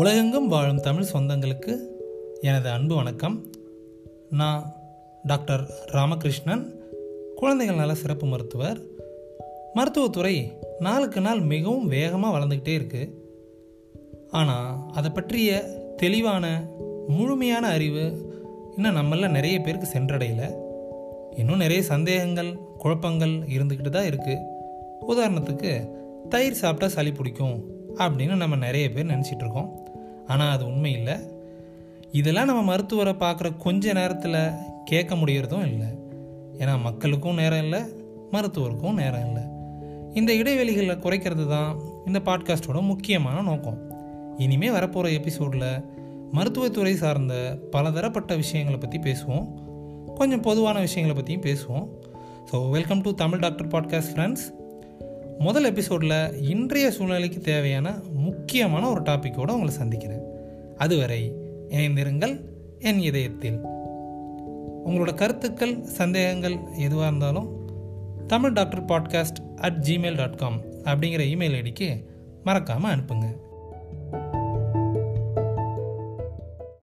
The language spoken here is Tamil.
உலகெங்கும் வாழும் தமிழ் சொந்தங்களுக்கு எனது அன்பு வணக்கம். நான் டாக்டர் ராமகிருஷ்ணன் குழந்தைகள் நல சிறப்பு மருத்துவர். மருத்துவத்துறை நாளுக்கு நாள் மிகவும் வேகமாக வளர்ந்துக்கிட்டே இருக்குது ஆனால் அதை பற்றிய தெளிவான முழுமையான அறிவு இன்னும் நம்மள நிறைய பேருக்கு சென்றடையலை. இன்னும் நிறைய சந்தேகங்கள் குழப்பங்கள் இருந்துக்கிட்டு தான் இருக்குது உதாரணத்துக்கு தயிர் சாப்பிட்டா சளி பிடிக்கும் அப்படின்னு நம்ம நிறைய பேர் நினச்சிட்டு இருக்கோம். ஆனால் அது உண்மை இல்லை. இதெல்லாம் நம்ம மருத்துவரை பார்க்குற கொஞ்ச நேரத்தில் கேட்க முடிகிறதும் இல்லை. ஏன்னா மக்களுக்கும் நேரம் இல்லை மருத்துவருக்கும் நேரம் இல்லை. இந்த இடைவெளிகளை குறைக்கிறது தான் இந்த பாட்காஸ்டோட முக்கியமான நோக்கம். இனிமேல் வரப்போகிற எபிசோடில் மருத்துவத்துறை சார்ந்த பலதரப்பட்ட விஷயங்களை பற்றி பேசுவோம். கொஞ்சம் பொதுவான விஷயங்களை பற்றியும் பேசுவோம். So welcome to Tamil doctor podcast friends முதல் எபிசோடில் இன்றைய சூழ்நிலைக்கு தேவையான முக்கியமான ஒரு டாப்பிக்கோடு உங்களை சந்திக்கிறேன். அதுவரை இணைந்திருங்கள் என் இதயத்தில். உங்களோட கருத்துக்கள் சந்தேகங்கள் எதுவாக இருந்தாலும் Tamil doctor podcast at Gmail dot com அப்படிங்கிற இமெயில் ஐடிக்கு மறக்காமல் அனுப்புங்கள்